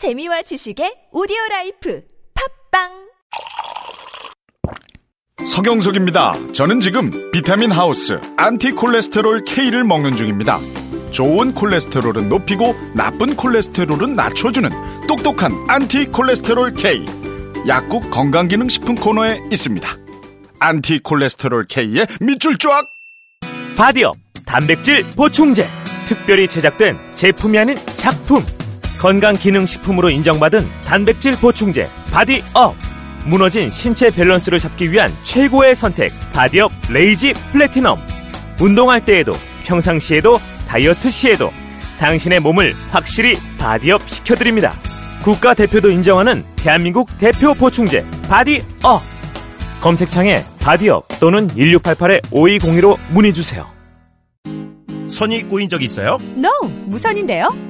재미와 지식의 오디오 라이프 팟빵 서경석입니다. 저는 지금 비타민 하우스 안티콜레스테롤 K를 먹는 중입니다. 좋은 콜레스테롤은 높이고 나쁜 콜레스테롤은 낮춰주는 똑똑한 안티콜레스테롤 K. 약국 건강기능식품 코너에 있습니다. 안티콜레스테롤 K의 밑줄 쫙! 바디업 단백질 보충제 특별히 제작된 제품이 아닌 작품 건강기능식품으로 인정받은 단백질 보충제 바디업. 무너진 신체 밸런스를 잡기 위한 최고의 선택 바디업 레이지 플래티넘. 운동할 때에도 평상시에도 다이어트 시에도 당신의 몸을 확실히 바디업 시켜드립니다. 국가대표도 인정하는 대한민국 대표 보충제 바디업. 검색창에 바디업 또는 1688-5202로 문의주세요. 선이 꼬인 적 있어요? NO 무선인데요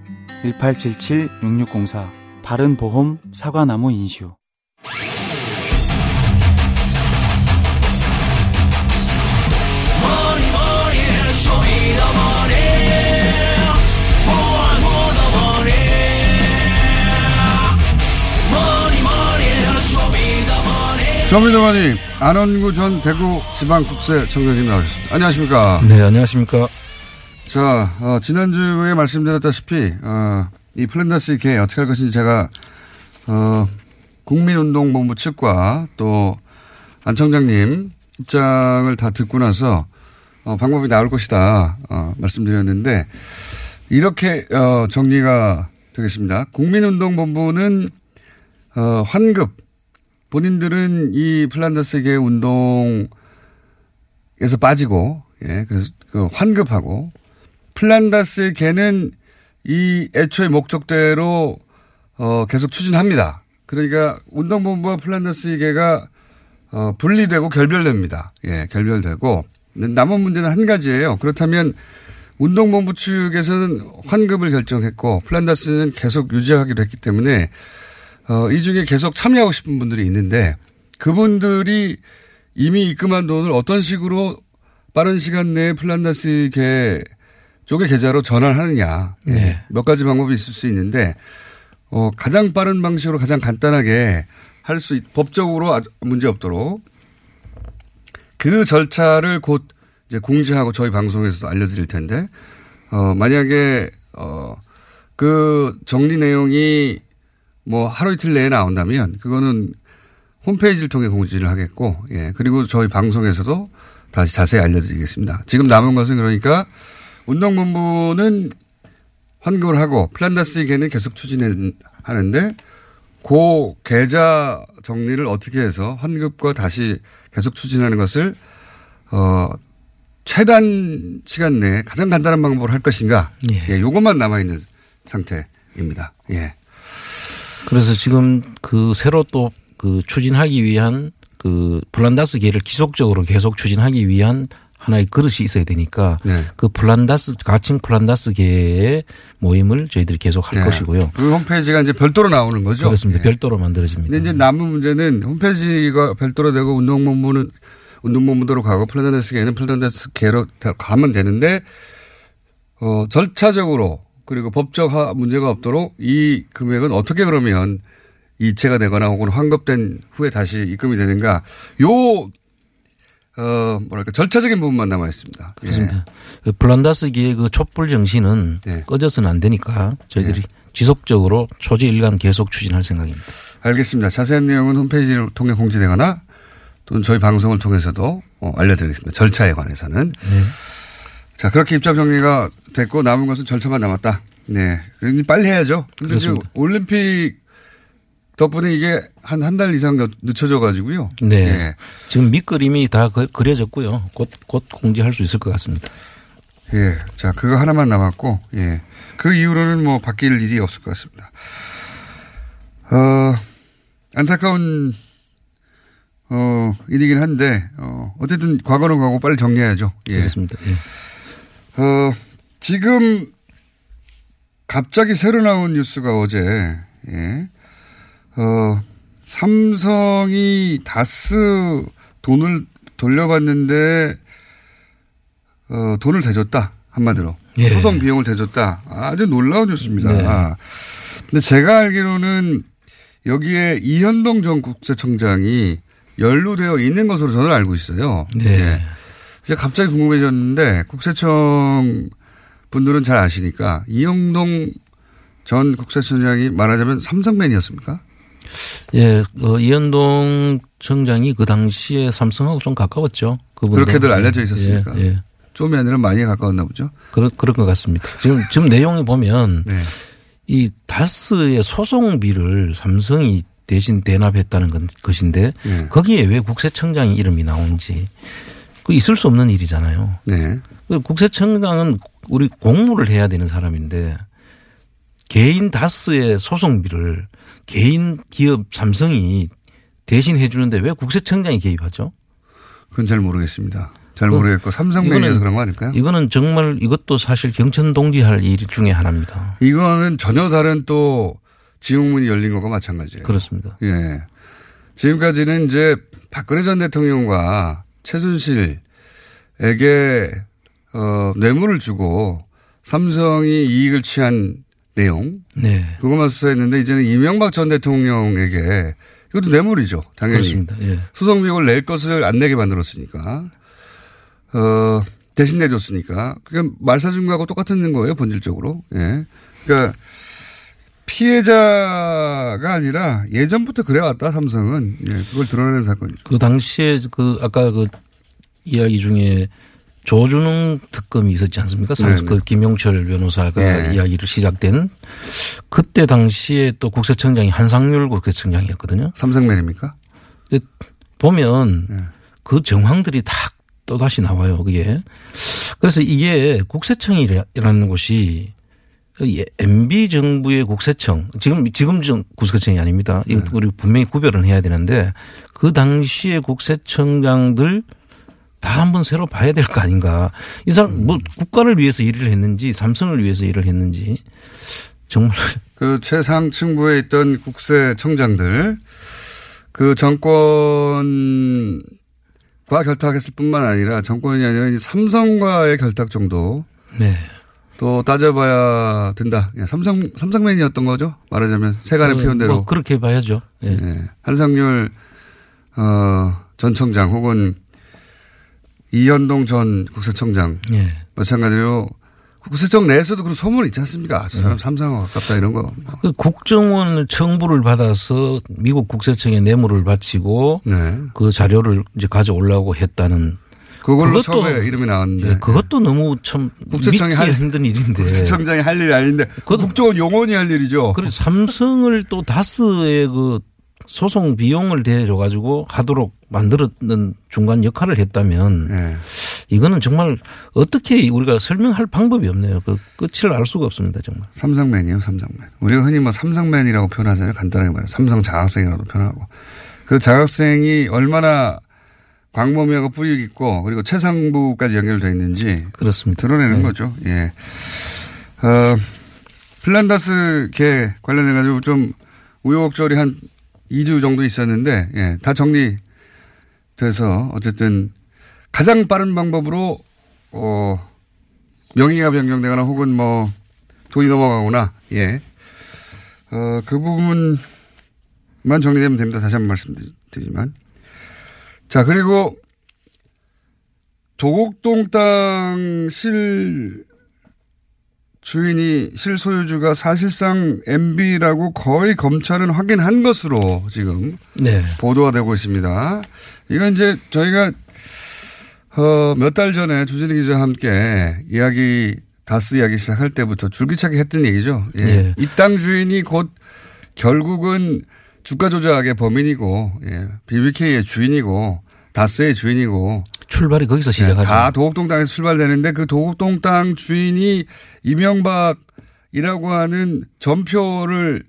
1877-6604 바른보험 사과나무 인슈 Show Me the Money 안원구 전 대구 지방국세 청장님 나오셨습니다. 안녕하십니까? 네, 안녕하십니까. 자, 어, 지난주에 말씀드렸다시피 어, 이 플란다스 계 어떻게 할 것인지 제가 어, 국민운동본부 측과 또 안 청장님 입장을 다 듣고 나서 어, 방법이 나올 것이다 어, 말씀드렸는데 이렇게 어, 정리가 되겠습니다. 국민운동본부는 어, 환급 본인들은 이 플란다스 계 운동에서 빠지고 예 그래서 그 환급하고 플란다스 계는 이 애초의 목적대로 어 계속 추진합니다. 그러니까 운동본부와 플란다스 계가 어 분리되고 결별됩니다. 예, 결별되고 남은 문제는 한 가지예요. 그렇다면 운동본부 측에서는 환급을 결정했고 플란다스는 계속 유지하기로 했기 때문에 어, 이 중에 계속 참여하고 싶은 분들이 있는데 그분들이 이미 입금한 돈을 어떤 식으로 빠른 시간 내에 플란다스 계 쪽의 계좌로 전환하느냐. 예. 네. 몇 가지 방법이 있을 수 있는데 어, 가장 빠른 방식으로 가장 간단하게 할수 있, 법적으로 문제 없도록 그 절차를 곧 이제 공지하고 저희 방송에서도 알려드릴 텐데 어, 만약에 어, 그 정리 내용이 뭐 하루 이틀 내에 나온다면 그거는 홈페이지를 통해 공지를 하겠고 예 그리고 저희 방송에서도 다시 자세히 알려드리겠습니다. 지금 남은 것은 그러니까 운동본부는 환급을 하고 플란다스 개는 계속 추진하는데 그 계좌 정리를 어떻게 해서 환급과 다시 계속 추진하는 것을 어 최단 시간 내에 가장 간단한 방법으로 할 것인가 예. 예, 요것만 남아 있는 상태입니다. 예. 그래서 지금 그 새로 또 그 추진하기 위한 그 플란다스 계를 지속적으로 계속 추진하기 위한 하나의 그릇이 있어야 되니까 네. 그 플란다스 가칭 플란다스 계의 모임을 저희들이 계속 할 예. 것이고요. 그 홈페이지가 이제 별도로 나오는 거죠. 그렇습니다. 예. 별도로 만들어집니다. 근데 이제 남은 문제는 홈페이지가 별도로 되고 운동본부는 운동본부대로 가고 플란다스 계는 플란다스 계로 가면 되는데 어 절차적으로 그리고 법적 하- 문제가 없도록 이 금액은 어떻게 그러면 이체가 되거나 혹은 환급된 후에 다시 입금이 되는가 요 어, 뭐랄까, 절차적인 부분만 남아 있습니다. 그렇습니다. 그 플란다스 계의 그 촛불 정신은 네. 꺼져서는 안 되니까 저희들이 지속적으로 초지일관 계속 추진할 생각입니다. 알겠습니다. 자세한 내용은 홈페이지를 통해 공지되거나 또는 저희 방송을 통해서도 어, 알려드리겠습니다. 절차에 관해서는. 자, 그렇게 입장 정리가 됐고 남은 것은 절차만 남았다. 네. 그러니 빨리 해야죠. 근데 지금 그렇습니다. 올림픽 덕분에 이게 한 한 달 이상 늦춰져 가지고요. 네. 예. 지금 밑그림이 다 그- 그려졌고요. 곧, 곧 공지할 수 있을 것 같습니다. 예. 자, 그거 하나만 남았고, 예. 그 이후로는 뭐 바뀔 일이 없을 것 같습니다. 어, 안타까운, 어, 일이긴 한데, 어, 어쨌든 과거는 과거 빨리 정리해야죠. 예. 그렇습니다. 예. 어, 지금 갑자기 새로 나온 뉴스가 어제, 예. 어, 삼성이 다스 돈을 돌려받는데, 어, 돈을 대줬다. 한마디로. 예. 소송 비용을 대줬다. 아주 놀라운 뉴스입니다. 네. 아. 근데 제가 알기로는 여기에 이현동 전 국세청장이 연루되어 있는 것으로 저는 알고 있어요. 네. 예. 이제 갑자기 궁금해졌는데 국세청 분들은 잘 아시니까 이영동 전 국세청장이 말하자면 삼성맨이었습니까? 예, 어, 이현동 청장이 그 당시에 삼성하고 좀 가까웠죠. 그분도. 그렇게들 알려져 있었습니까? 예, 예. 좀이 아니라 많이 가까웠나 보죠. 그런, 그런 것 같습니다. 지금, 지금 내용이 보면 네. 이 다스의 소송비를 삼성이 대신 대납했다는 건, 것인데 네. 거기에 왜 국세청장이 이름이 나온지 그 있을 수 없는 일이잖아요. 네. 그 국세청장은 우리 공무를 해야 되는 사람인데 개인 다스의 소송비를 개인 기업 삼성이 대신 해주는데 왜 국세청장이 개입하죠? 그건 잘 모르겠습니다. 잘그 모르겠고 삼성맨이라서 이거는- 그런 거 아닐까요? 이거는 정말 이것도 사실 경천 동지할 일 중에 하나입니다. 이거는 전혀 다른 또 지옥문이 열린 것과 마찬가지예요. 그렇습니다. 예. 지금까지는 이제 박근혜 전 대통령과 최순실에게 어, 뇌물을 주고 삼성이 이익을 취한 내용 네. 그것만 수사했는데 이제는 이명박 전 대통령에게 이것도 뇌물이죠. 당연히. 예. 수송 비용을 낼 것을 안 내게 만들었으니까. 어, 대신 내줬으니까. 그러니까 말사준거하고 똑같은 거예요, 본질적으로. 예. 그러니까 피해자가 아니라 예전부터 그래왔다, 삼성은. 예, 그걸 드러내는 사건이죠. 그 당시에 그 아까 그 이야기 중에 조준웅 특검이 있었지 않습니까? 상- 네네. 그 김용철 변호사가 네. 이야기를 시작된 그때 당시에 또 국세청장이 한상률 국세청장이었거든요. 삼성맨입니까? 그 보면 네. 그 정황들이 다 또다시 나와요, 그게. 그래서 이게 국세청이라는 곳이 그 MB 정부의 국세청, 지금, 지금 정 국세청이 아닙니다. 이거 우리 분명히 구별은 해야 되는데 그 당시의 국세청장들 다 한번 새로 봐야 될 거 아닌가. 이 사람 뭐 국가를 위해서 일을 했는지 삼성을 위해서 일을 했는지 정말 그 최상층부에 있던 국세 청장들 그 정권과 결탁했을 뿐만 아니라 정권이 아니라 이 삼성과의 결탁 정도 네. 또 따져봐야 된다. 예, 삼성 삼성맨이었던 거죠. 말하자면 세간의 뭐, 표현대로 뭐 그렇게 봐야죠. 예. 예, 한상률 어, 전 청장 혹은 이현동 전 국세청장 예. 마찬가지로 국세청 내에서도 그런 소문 있지 않습니까? 저 사람 삼성하고 가깝다 이런 거. 뭐. 그 국정원 청부를 받아서 미국 국세청에 뇌물을 바치고 네. 그 자료를 이제 가져오려고 했다는 그걸로 처음에 이름이 나왔는데. 예, 그것도 너무 참 국세청이 할- 힘든 일인데. 국세청장이 할 일이 아닌데 그것도- 국정원 용원이 할 일이죠. 그래 삼성을 또 다스의 그 소송 비용을 대줘 가지고 하도록 만들었는 중간 역할을 했다면 예. 이거는 정말 어떻게 우리가 설명할 방법이 없네요. 그 끝을 알 수가 없습니다, 정말. 삼성맨이요, 삼성맨. 우리가 흔히 뭐 삼성맨이라고 표현하잖아요. 간단하게 말해. 삼성 장학생이라고 표현하고. 그 장학생이 얼마나 광범위하고 뿌리 깊고 그리고 최상부까지 연결되어 있는지 그렇습니다. 드러내는 네. 거죠. 예. 어, 플란다스 개 관련해 가지고 좀 우여곡절이 한 2주 정도 있었는데, 예, 다 정리돼서 어쨌든 가장 빠른 방법으로, 어, 명의가 변경되거나 혹은 뭐 돈이 넘어가거나, 예. 어, 그 부분만 정리되면 됩니다. 다시 한번 말씀드리지만. 자, 그리고 도곡동 땅 실 주인이 실소유주가 사실상 MB라고 거의 검찰은 확인한 것으로 지금 네. 보도가 되고 있습니다. 이건 이제 저희가 어, 몇 달 전에 주진희 기자와 함께 이야기, 다스 이야기 시작할 때부터 줄기차게 했던 얘기죠. 예. 예. 이땅 주인이 곧 결국은 주가 조작의 범인이고, 예. BBK의 주인이고, 다스의 주인이고, 출발이 거기서 예, 시작하죠. 다 도곡동 땅에서 출발되는데 그 도곡동 땅 주인이 이명박이라고 하는 전표를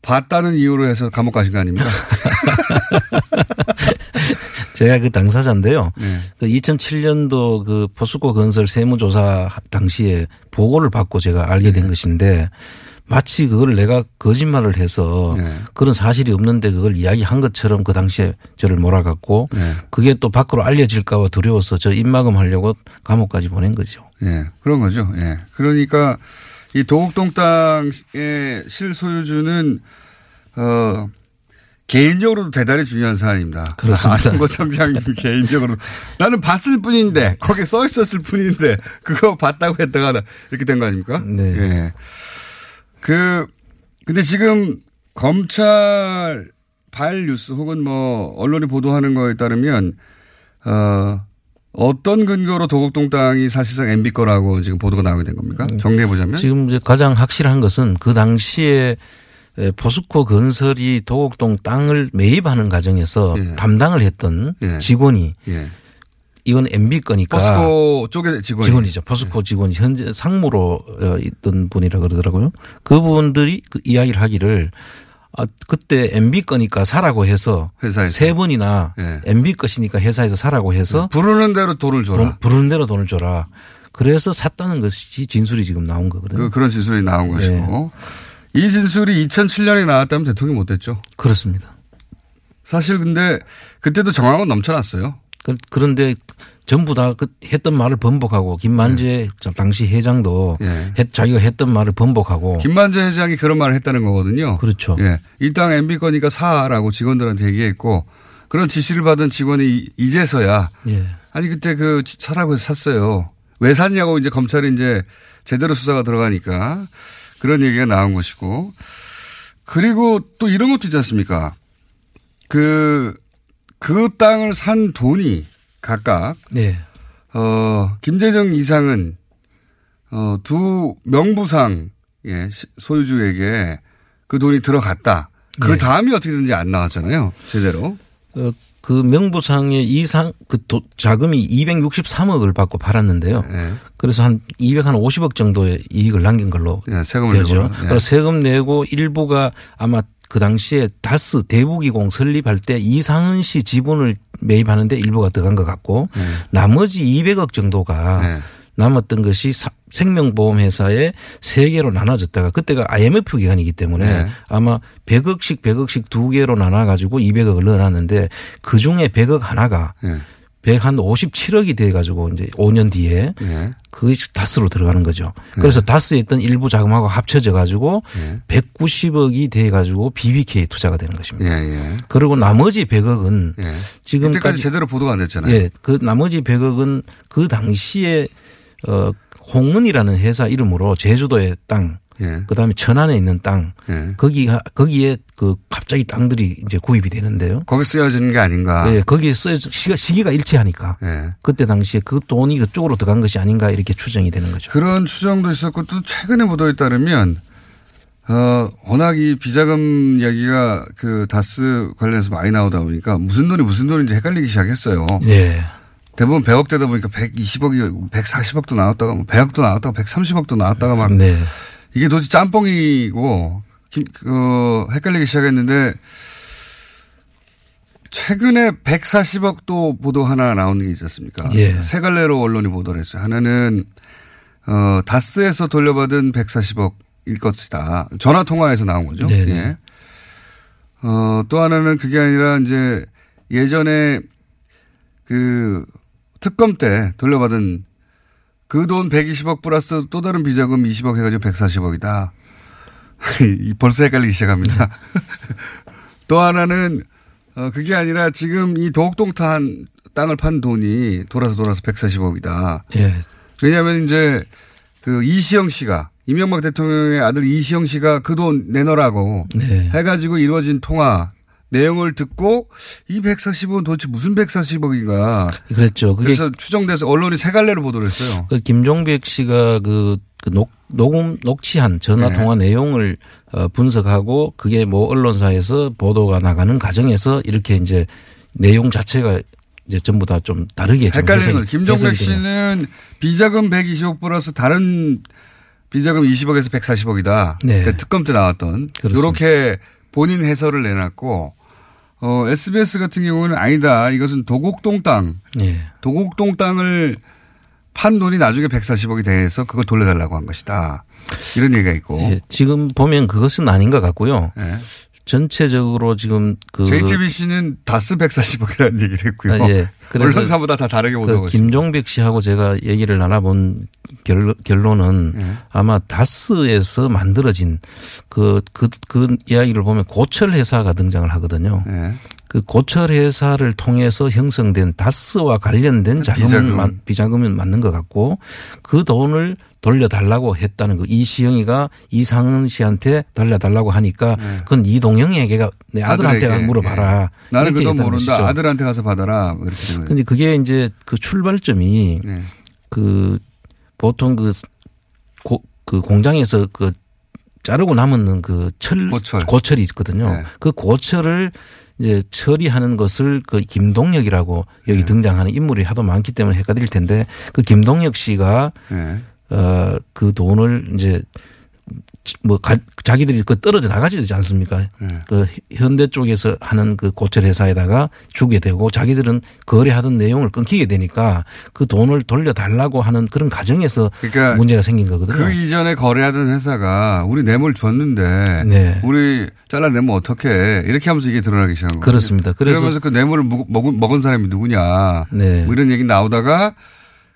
봤다는 이유로 해서 감옥 가신 거 아닙니까? 제가 그 당사자인데요. 네. 그 2007년도 그 포스코 건설 세무조사 당시에 보고를 받고 제가 알게 된 것인데 마치 그걸 내가 거짓말을 해서 네. 그런 사실이 없는데 그걸 이야기한 것처럼 그 당시에 저를 몰아갔고 네. 그게 또 밖으로 알려질까 봐 두려워서 저 입막음 하려고 감옥까지 보낸 거죠. 예, 그런 거죠. 예. 그러니까 이 도곡동 땅의 실소유주는 어 개인적으로도 대단히 중요한 사안입니다. 그렇습니다. 안홍거 청장님 개인적으로 나는 봤을 뿐인데 거기에 써 있었을 뿐인데 그거 봤다고 했다가 이렇게 된 거 아닙니까? 네. 예. 그 근데 지금 검찰 발 뉴스 혹은 뭐 언론이 보도하는 거에 따르면 어 어떤 근거로 도곡동 땅이 사실상 MB 거라고 지금 보도가 나오게 된 겁니까? 정리해 보자면 지금 이제 가장 확실한 것은 그 당시에 에, 포스코 건설이 도곡동 땅을 매입하는 과정에서 예. 담당을 했던 예. 직원이 예. 이건 MB 거니까 포스코 쪽의 직원이 직원이죠. 포스코 직원이 현재 상무로 어, 있던 분이라 그러더라고요. 그분들이 그 이야기를 하기를 아, 그때 MB 거니까 사라고 해서 회사에서 세 번이나 예. MB 것이니까 회사에서 사라고 해서 부르는 대로 돈을 줘라. 돈, 부르는 대로 돈을 줘라. 그래서 샀다는 것이 진술이 지금 나온 거거든요. 그, 그런 진술이 나온 것이고 이 진술이 2007년에 나왔다면 대통령이 못 됐죠. 그렇습니다. 사실 근데 그때도 정황은 넘쳐났어요. 그- 그런데 전부 다그 했던 말을 번복하고 김만재 저 당시 회장도 예. 했- 자기가 했던 말을 번복하고 김만재 회장이 그런 말을 했다는 거거든요. 그렇죠. 예. 이땅 MB 거니까 사라고 직원들한테 얘기했고 그런 지시를 받은 직원이 이- 이제서야 예. 아니 그때 그 사라고 해서 샀어요. 왜 샀냐고 이제 검찰이 이제 제대로 수사가 들어가니까 그런 얘기가 나온 것이고 그리고 또 이런 것도 있지 않습니까? 그, 그 땅을 산 돈이 각각 네. 어, 김재정 이상은 어, 두 명부상 예, 시- 소유주에게 그 돈이 들어갔다. 그 네. 다음이 어떻게든지 안 나왔잖아요. 제대로. 어, 그 명부상의 이상 그 도- 자금이 263억을 받고 팔았는데요. 예. 그래서 한 250억 정도의 이익을 남긴 걸로 예, 세금을 되죠. 내고. 예. 그래서 세금 내고 일부가 아마 그 당시에 다스 대부기공 설립할 때 이상은 씨 지분을 매입하는데 일부가 들어간 것 같고 네. 나머지 200억 정도가 네. 남았던 것이 사- 생명보험회사에 세 개로 나눠졌다가 그때가 IMF 기간이기 때문에 네. 아마 100억씩 100억씩 두 개로 나눠 가지고 200억을 넣어놨는데 그 중에 100억 하나가 예. 100 한 57억이 돼 가지고 이제 5년 뒤에 예. 그것이 다스로 들어가는 거죠. 네. 그래서 다스에 있던 일부 자금하고 합쳐져 가지고 예. 190억이 돼 가지고 BBK 투자가 되는 예. 것입니다. 예. 그리고 나머지 100억은 예. 지금까지 제대로 보도가 안 됐잖아요. 예, 그 나머지 100억은 그 당시에 어 홍은이라는 회사 이름으로 제주도의 땅, 예. 그다음에 천안에 있는 땅, 예. 거기 거기에 그 갑자기 땅들이 이제 구입이 되는데요. 거기 쓰여진 게 아닌가. 예, 거기에 써 시가 시기가 일치하니까 예. 그때 당시에 그 돈이 그쪽으로 들어간 것이 아닌가 이렇게 추정이 되는 거죠. 그런 추정도 있었고 또 최근에 보도에 따르면 어 워낙 이 비자금 이야기가 그 다스 관련해서 많이 나오다 보니까 무슨 돈이 무슨 돈인지 헷갈리기 시작했어요. 예. 대부분 100억 되다 보니까 120억이 140억도 나왔다가 뭐 100억도 나왔다가 130억도 나왔다가 막 네. 이게 도대체 짬뽕이고 김- 그 헷갈리기 시작했는데 최근에 140억 도 보도 하나 나오는 게 있지 않습니까? 예. 세 갈래로 언론이 보도를 했어요. 하나는 어 다스에서 돌려받은 140억일 것이다. 전화 통화에서 나온 거죠. 네네. 예. 어 또 하나는 그게 아니라 이제 예전에 그 특검 때 돌려받은 그 돈 120억 플러스 또 다른 비자금 20억 해가지고 140억이다. 벌써 헷갈리기 시작합니다. 또 하나는 어 그게 아니라 지금 이 도곡동 탄 땅을 판 돈이 돌아서 돌아서 140억이다. 예. 왜냐하면 이제 그 이시영 씨가 이명박 대통령의 아들 이시영 씨가 그 돈 내놓으라고 네. 해가지고 이루어진 통화 내용을 듣고 이 140억은 도대체 무슨 140억인가. 그랬죠. 그래서 추정돼서 언론이 세 갈래로 보도를 했어요. 그 김종백 씨가 그, 그 녹, 녹음, 녹취한 전화 네. 통화 내용을 어, 분석하고 그게 뭐 언론사에서 보도가 나가는 과정에서 이렇게 이제 내용 자체가 이제 전부 다 좀 다르게 좀 헷갈리는 거예요. 김종백. 씨는 비자금 120억 플러스 다른 비자금 20억에서 140억이다. 네. 특검 때 나왔던. 그렇습니다. 이렇게 본인 해설을 내놨고 어, SBS 같은 경우는 아니다. 이것은 도곡동 땅. 예. 도곡동 땅을 판 돈이 나중에 140억이 돼서 그걸 돌려달라고 한 것이다. 이런 얘기가 있고. 예, 지금 보면 그것은 아닌 것 같고요. 예. 전체적으로 지금 그 JTBC는 다스 140억이라는 얘기를 했고요. 아, 예. 언론사보다 다 다르게 그 보도하고 있습니다. 김종백 씨하고 제가 얘기를 나눠본 결, 결론은 예. 아마 다스에서 만들어진 그, 그, 그 이야기를 보면 고철 회사가 등장을 하거든요. 예. 그 고철 회사를 통해서 형성된 다스와 관련된 자금은 비자금. 마- 비자금은 맞는 것 같고 그 돈을 돌려달라고 했다는 거 이시영이가 이상은 씨한테 돌려달라고 하니까 그건 이동영에게가 내 아들한테 네. 아들에게. 물어봐라. 예. 나는 그 이렇게 돈 했다는 모른다. 것이죠. 아들한테 가서 받아라. 근데 그게 이제 그 출발점이 네. 그 보통 그, 고, 그 공장에서 그 자르고 남은 그 철, 고철. 이 있거든요. 네. 그 고철을 이제 처리하는 것을 그 김동혁이라고 여기 네. 등장하는 인물이 하도 많기 때문에 헷갈릴 텐데 그 김동혁 씨가 네. 어, 그 돈을 이제 뭐 가, 자기들이 그 떨어져 나가지 되지 않습니까? 네. 그 현대 쪽에서 하는 그 고철 회사에다가 주게 되고 자기들은 거래하던 내용을 끊기게 되니까 그 돈을 돌려달라고 하는 그런 과정에서 그러니까 문제가 생긴 거거든요. 그 이전에 거래하던 회사가 우리 뇌물 줬는데 네. 우리 잘라내면 어떡해 이렇게 하면서 이게 드러나기 시작한 거예요. 그렇습니다. 그래서 그러면서 그 뇌물을 무- 먹은, 먹은 사람이 누구냐 네. 뭐 이런 얘기 나오다가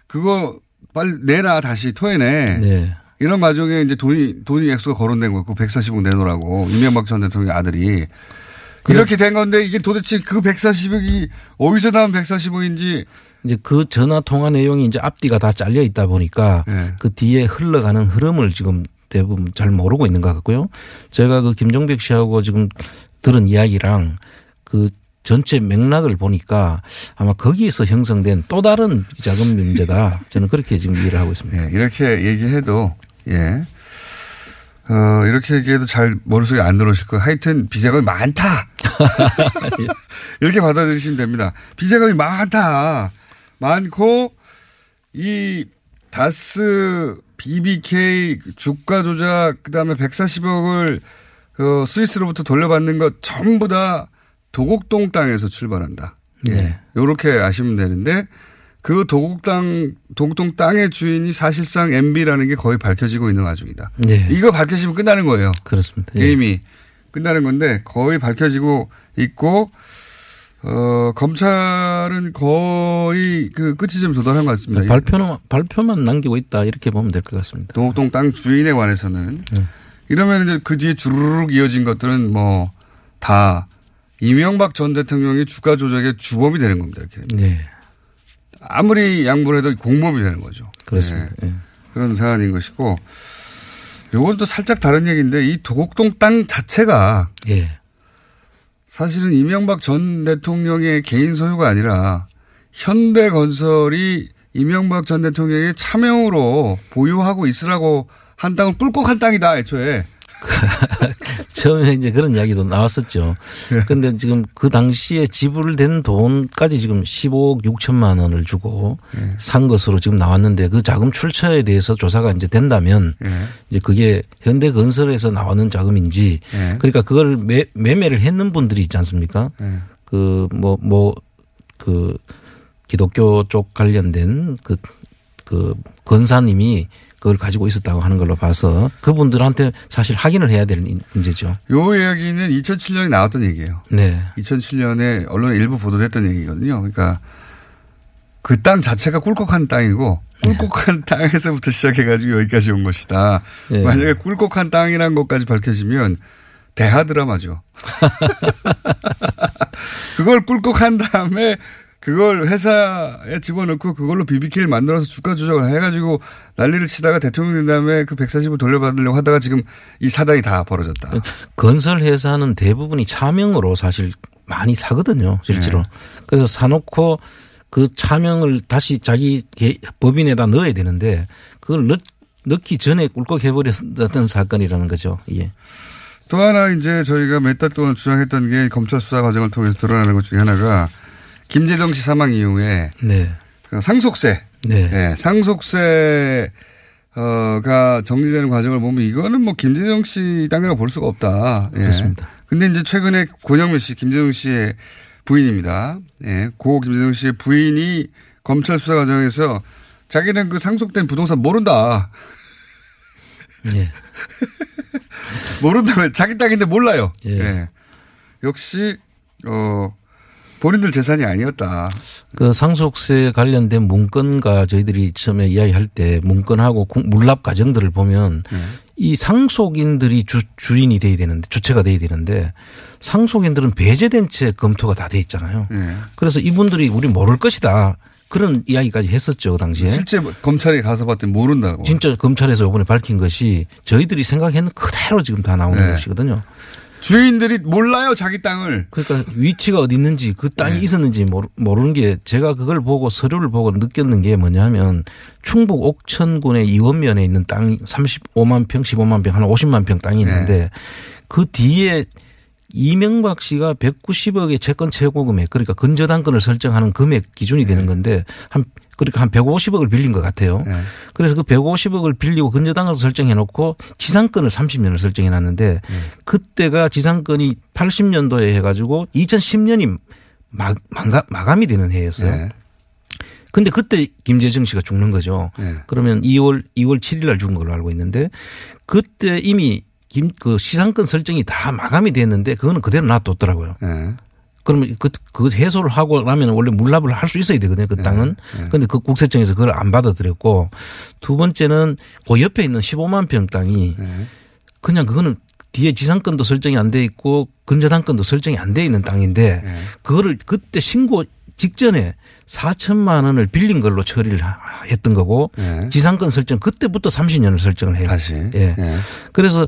그거 빨리 내놔 다시 토해내 네. 이런 과정에 이제 돈이 돈이 액수가 거론된 거고 그 140억 내놓으라고 이명박 전 대통령 아들이 이렇게 된 건데 이게 도대체 그 140억이 어디서 나온 140억인지 이제 그 전화 통화 내용이 이제 앞뒤가 다 잘려 있다 보니까 네. 그 뒤에 흘러가는 흐름을 지금 대부분 잘 모르고 있는 것 같고요. 제가 그 김종백 씨하고 지금 들은 이야기랑 그 전체 맥락을 보니까 아마 거기에서 형성된 또 다른 자금 문제다. 저는 그렇게 지금 이해를 하고 있습니다. 예, 이렇게 얘기해도 예. 어, 이렇게 얘기해도 잘 머릿속에 안 들어오실 거예요. 하여튼 비자금이 많다. 이렇게 받아들이시면 됩니다. 비자금이 많다. 많고 이 다스 BBK 주가 조작 그다음에 140억을 그 스위스로부터 돌려받는 것 전부 다 도곡동 땅에서 출발한다. 네. 요렇게 아시면 되는데 그 도곡 땅, 도곡동 땅의 주인이 사실상 MB라는 게 거의 밝혀지고 있는 와중이다. 네. 이거 밝혀지면 끝나는 거예요. 그렇습니다. 예. 게임이 끝나는 건데 거의 밝혀지고 있고 어, 검찰은 거의 그 끝이 좀 도달한 것 같습니다. 발표는 발표만 남기고 있다 이렇게 보면 될 것 같습니다. 도곡동 땅 주인에 관해서는 네. 이러면 이제 그 뒤에 주르륵 이어진 것들은 뭐 다 이명박 전 대통령이 주가 조작의 주범이 되는 겁니다. 이렇게 됩니다. 네. 아무리 양보를 해도 공범이 되는 거죠. 그렇습니다. 네. 예. 그런 사안인 것이고 요건 또 살짝 다른 얘기인데 이 도곡동 땅 자체가 예. 사실은 이명박 전 대통령의 개인 소유가 아니라 현대건설이 이명박 전 대통령의 차명으로 보유하고 있으라고 한 땅은 꿀꺽한 땅이다 애초에. 처음에 이제 그런 이야기도 나왔었죠. 네. 그런데 지금 그 당시에 지불된 돈까지 지금 15억 6천만 원을 주고 네. 산 것으로 지금 나왔는데 그 자금 출처에 대해서 조사가 이제 된다면 예. 이제 그게 현대건설에서 나오는 자금인지 예. 그러니까 그걸 매, 매매를 했는 분들이 있지 않습니까? 예. 그뭐 뭐 그 기독교 쪽 관련된 그, 그 권사님이 그걸 가지고 있었다고 하는 걸로 봐서 그분들한테 사실 확인을 해야 될 문제죠. 요 이야기는 2007년에 나왔던 얘기예요. 네. 2007년에 언론에 일부 보도됐던 얘기거든요. 그러니까 그 땅 자체가 꿀꺽한 땅이고 꿀꺽한 땅에서부터 시작해가지고 여기까지 온 것이다. 네. 만약에 꿀꺽한 땅이라는 것까지 밝혀지면 대하 드라마죠. 그걸 꿀꺽한 다음에 그걸 회사에 집어넣고 그걸로 BBK를 만들어서 주가 조작을 해가지고 난리를 치다가 대통령 된 다음에 그 140을 돌려받으려고 하다가 지금 이 사단이 다 벌어졌다. 건설 회사는 대부분이 차명으로 사실 많이 사거든요, 실제로. 네. 그래서 사놓고 그 차명을 다시 자기 법인에다 넣어야 되는데 그걸 넣, 넣기 전에 꿀꺽해버렸던 사건이라는 거죠. 예. 또 하나 이제 저희가 몇 달 동안 주장했던 게 검찰 수사 과정을 통해서 드러나는 것 중에 하나가 김재정 씨 사망 이후에 네. 그 상속세, 네. 네. 상속세 어가 정리되는 과정을 보면 이거는 뭐 김재정 씨 단계가 볼 수가 없다. 예. 그렇습니다. 근데 이제 최근에 권영민 씨, 김재정 씨의 부인입니다. 예. 고 김재정 씨의 부인이 검찰 수사 과정에서 자기는 그 상속된 부동산 모른다. 예. 모른다고 자기 땅인데 몰라요. 예. 예. 역시 어 본인들 재산이 아니었다. 그 상속세 관련된 문건과 저희들이 처음에 이야기할 때 문건하고 물납 과정들을 보면 네. 이 상속인들이 주, 주인이 돼야 되는데 주체가 돼야 되는데 상속인들은 배제된 채 검토가 다 돼 있잖아요. 네. 그래서 이분들이 우리 모를 것이다. 그런 이야기까지 했었죠, 그 당시에. 실제 검찰에 가서 봤더니 모른다고. 진짜 검찰에서 이번에 밝힌 것이 저희들이 생각했는 그대로 지금 다 나오는 네. 것이거든요. 주인들이 몰라요 자기 땅을. 그러니까 위치가 어디 있는지 그 땅이 네. 있었는지 모르는 게 제가 그걸 보고 서류를 보고 느꼈는 게 뭐냐면 충북 옥천군의 이원면에 있는 땅 35만 평, 15만 평, 한 50만 평 땅이 있는데 네. 그 뒤에 이명박 씨가 190억의 채권 최고 금액 그러니까 근저당권을 설정하는 금액 기준이 되는 네. 건데 한 그러니까 한 150억을 빌린 것 같아요. 네. 그래서 그 150억을 빌리고 근저당을 설정해 놓고 지상권을 30년을 설정해 놨는데 네. 그때가 지상권이 80년도에 해가지고 2010년이 막, 마감이 되는 해였어요. 네. 근데 그때 김재정 씨가 죽는 거죠. 네. 그러면 2월 2월 7일 날 죽은 걸로 알고 있는데 그때 이미 김, 그 시상권 설정이 다 마감이 됐는데 그거는 그대로 놔뒀더라고요. 네. 그러면 그, 그 해소를 하고 나면 원래 물납을 할 수 있어야 되거든요. 그 땅은. 네. 그런데 네. 그 국세청에서 그걸 안 받아들였고 두 번째는 그 옆에 있는 15만 평 땅이 네. 그냥 그거는 뒤에 지상권도 설정이 안 돼 있고 근저당권도 설정이 안 돼 있는 땅인데 네. 그거를 그때 신고 직전에 4천만 원을 빌린 걸로 처리를 했던 거고 네. 지상권 설정 그때부터 30년을 설정을 해요. 다시. 예. 네. 그래서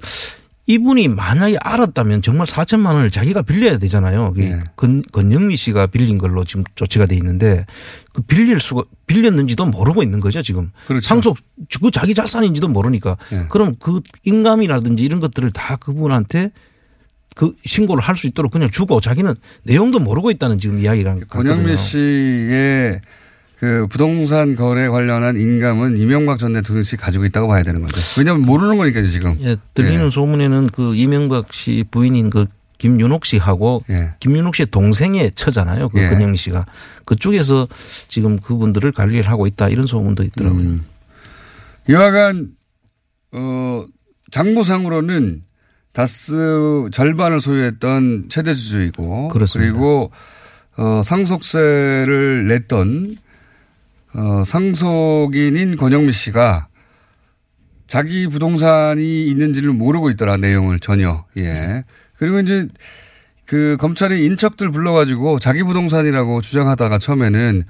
이분이 만약에 알았다면 정말 4천만 원을 자기가 빌려야 되잖아요. 네. 건, 건영미 씨가 빌린 걸로 지금 조치가 돼 있는데 그 빌릴 수가 빌렸는지도 모르고 있는 거죠 지금. 그렇죠. 상속 그 자기 자산인지도 모르니까. 네. 그럼 그 인감이라든지 이런 것들을 다 그분한테 그 신고를 할 수 있도록 그냥 주고 자기는 내용도 모르고 있다는 지금 이야기가 권영미 씨의 그 부동산 거래 관련한 인감은 이명박 전 대통령이 가지고 있다고 봐야 되는 거죠. 왜냐하면 모르는 거니까요 지금. 예, 들리는 예. 소문에는 그 이명박 씨 부인인 그 김윤옥 씨하고 예. 김윤옥 씨의 동생의 처잖아요. 그 예. 근영 씨가 그쪽에서 지금 그분들을 관리를 하고 있다 이런 소문도 있더라고요. 음. 여하간 어 장부상으로는 다스 절반을 소유했던 최대 주주이고 그렇습니다. 그리고 어 상속세를 냈던 어, 상속인인 권영미 씨가 자기 부동산이 있는지를 모르고 있더라 내용을 전혀. 예. 그리고 이제 그 검찰이 인척들 불러가지고 자기 부동산이라고 주장하다가 처음에는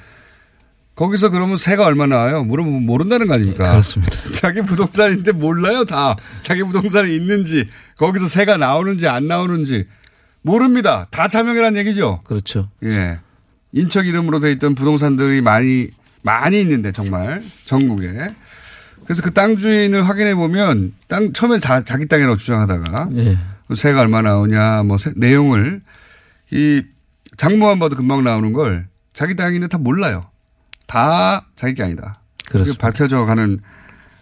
거기서 그러면 세가 얼마 나와요? 물어보면 모른다는 거 아닙니까? 그렇습니다. 자기 부동산인데 몰라요, 다. 자기 부동산이 있는지, 거기서 세가 나오는지 안 나오는지 모릅니다. 다 자명이라는 얘기죠? 그렇죠. 예. 인척 이름으로 돼 있던 부동산들이 많이 많이 있는데 정말 전국에. 그래서 그 땅 주인을 확인해 보면 땅 처음에 다 자기 땅이라고 주장하다가 네. 세가 얼마 나오냐 뭐 세, 내용을 이 장모만 봐도 금방 나오는 걸 자기 땅인데 다 몰라요. 다 자기 게 아니다. 그렇게 밝혀져 가는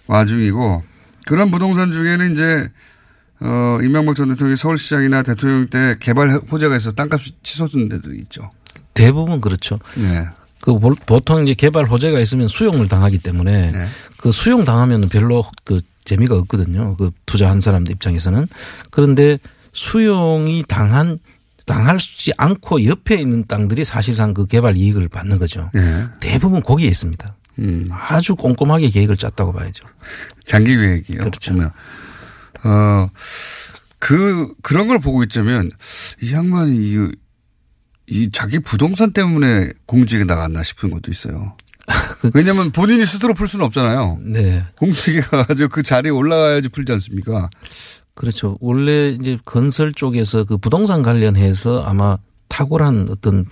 와중이고 그런 부동산 중에는 이제 어 이명박 전 대통령이 서울시장이나 대통령 때 개발 호재가 있어서 땅값 치솟은 데도 있죠. 대부분 그렇죠. 네. 그 보통 이제 개발 호재가 있으면 수용을 당하기 때문에 네. 그 수용 당하면 별로 그 재미가 없거든요. 그 투자한 사람들 입장에서는 그런데 수용이 당한 당하지 않고 옆에 있는 땅들이 사실상 그 개발 이익을 받는 거죠. 네. 대부분 거기에 있습니다. 음. 아주 꼼꼼하게 계획을 짰다고 봐야죠. 장기 계획이요. 그렇죠. 보면. 어, 그, 그런 걸 보고 있자면 이 양반이 이, 이 자기 부동산 때문에 공직에 나갔나 싶은 것도 있어요. 왜냐면 본인이 스스로 풀 수는 없잖아요. 네. 공직에 가가지고 그 자리에 올라가야지 풀지 않습니까? 그렇죠. 원래 이제 건설 쪽에서 그 부동산 관련해서 아마 탁월한 어떤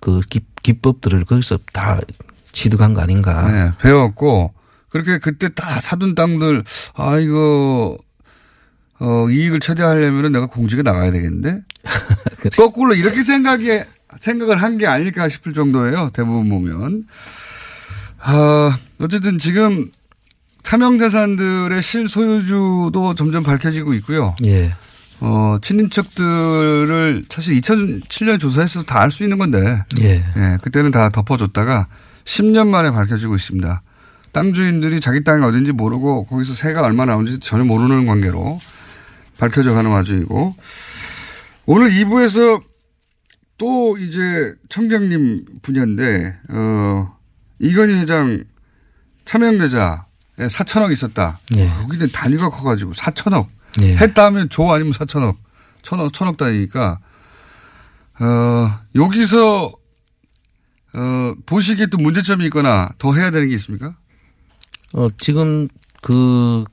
그 기, 기법들을 거기서 다 취득한 거 아닌가. 네, 배웠고 그렇게 그때 다 사둔 땅들 아 이거 어 이익을 최대화하려면 내가 공직에 나가야 되겠는데 거꾸로 이렇게 생각이 생각을 한 게 아닐까 싶을 정도예요. 대부분 보면 아 어쨌든 지금 사명자산들의 실소유주도 점점 밝혀지고 있고요. 예. 어, 친인척들을 사실 2007년 조사해서 다알 수 있는 건데. 예. 예, 그때는 다 덮어줬다가 10년 만에 밝혀지고 있습니다. 땅 주인들이 자기 땅이 어딘지 모르고 거기서 세가 얼마 나오는지 전혀 모르는 관계로 밝혀져 가는 와중이고 오늘 2부에서 또 이제 청장님 분야인데 어 이건희 회장 차명계좌에 4천억 있었다. 예. 여기는 단위가 커가지고 4천억 예. 했다 하면 조 아니면 4천억 천억 천억 단위니까 어 여기서 어 보시기에 또 문제점이 있거나 더 해야 되는 게 있습니까? 어, 지금 그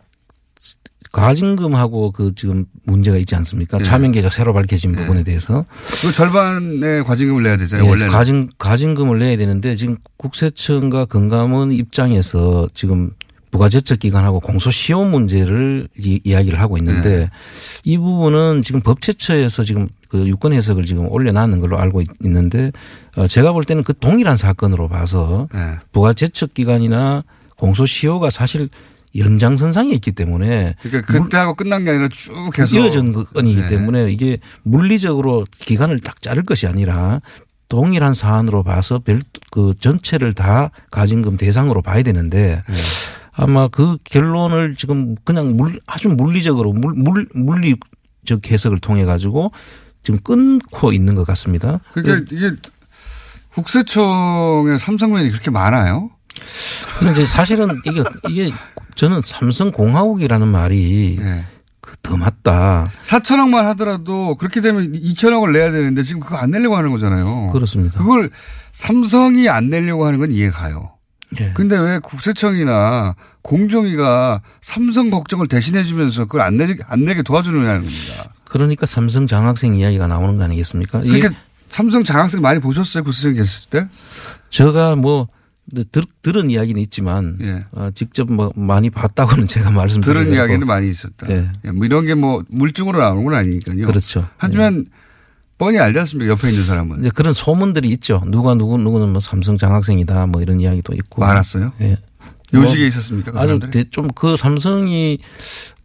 가징금하고 그 지금 문제가 있지 않습니까? 네. 차명 계좌 새로 밝혀진 부분에 대해서. 그 절반의 과징금을 내야 되잖아요. 예, 원래는. 가징, 가징금을 내야 되는데 지금 국세청과 건강원 입장에서 지금 부가제척 기관하고 공소시효 문제를 이, 이야기를 하고 있는데 네. 이 부분은 지금 법제처에서 지금 그 유권 해석을 지금 올려놨는 걸로 알고 있- 있는데 어, 제가 볼 때는 그 동일한 사건으로 봐서 네. 부가제척 기간이나 공소시효가 사실 연장선상에 있기 때문에 그러니까 그때하고 끝난 게 아니라 쭉 계속 이어진 건이기 네. 때문에 이게 물리적으로 기간을 딱 자를 것이 아니라 동일한 사안으로 봐서 별 그 전체를 다 가징금 대상으로 봐야 되는데 네. 아마 그 결론을 지금 그냥 물 아주 물리적으로 물, 물 물리적 해석을 통해 가지고 지금 끊고 있는 것 같습니다. 그러니까 이게 국세청의 삼성면이 그렇게 많아요? 그런데 사실은 이게 이게 저는 삼성 공화국이라는 말이 네. 그더 맞다. 4천억만 하더라도 그렇게 되면 2천억을 내야 되는데 지금 그거 안 내려고 하는 거잖아요. 그렇습니다. 그걸 삼성이 안 내려고 하는 건 이해가요. 예. 근데 왜 국세청이나 공정위가 삼성 걱정을 대신해 주면서 그걸 안 내게, 안 내게 도와주느냐는 겁니다. 그러니까 삼성 장학생 이야기가 나오는 거 아니겠습니까? 이게 그러니까 삼성 장학생 많이 보셨어요? 국세청 계실 때? 제가 뭐 들, 들은 이야기는 있지만 예. 어, 직접 뭐 많이 봤다고는 제가 말씀드리고 들은 이야기는 많이 있었다. 네. 예, 뭐 이런 게 뭐 물증으로 나오는 건 아니니까요. 그렇죠. 하지만 뻔히 알지 않습니까? 옆에 있는 사람은. 이제 그런 소문들이 있죠. 누가 누구 누구는 뭐 삼성 장학생이다 뭐 이런 이야기도 있고 많았어요? 예. 요직에 뭐 있었습니까? 그 아주 사람들이? 좀그 삼성이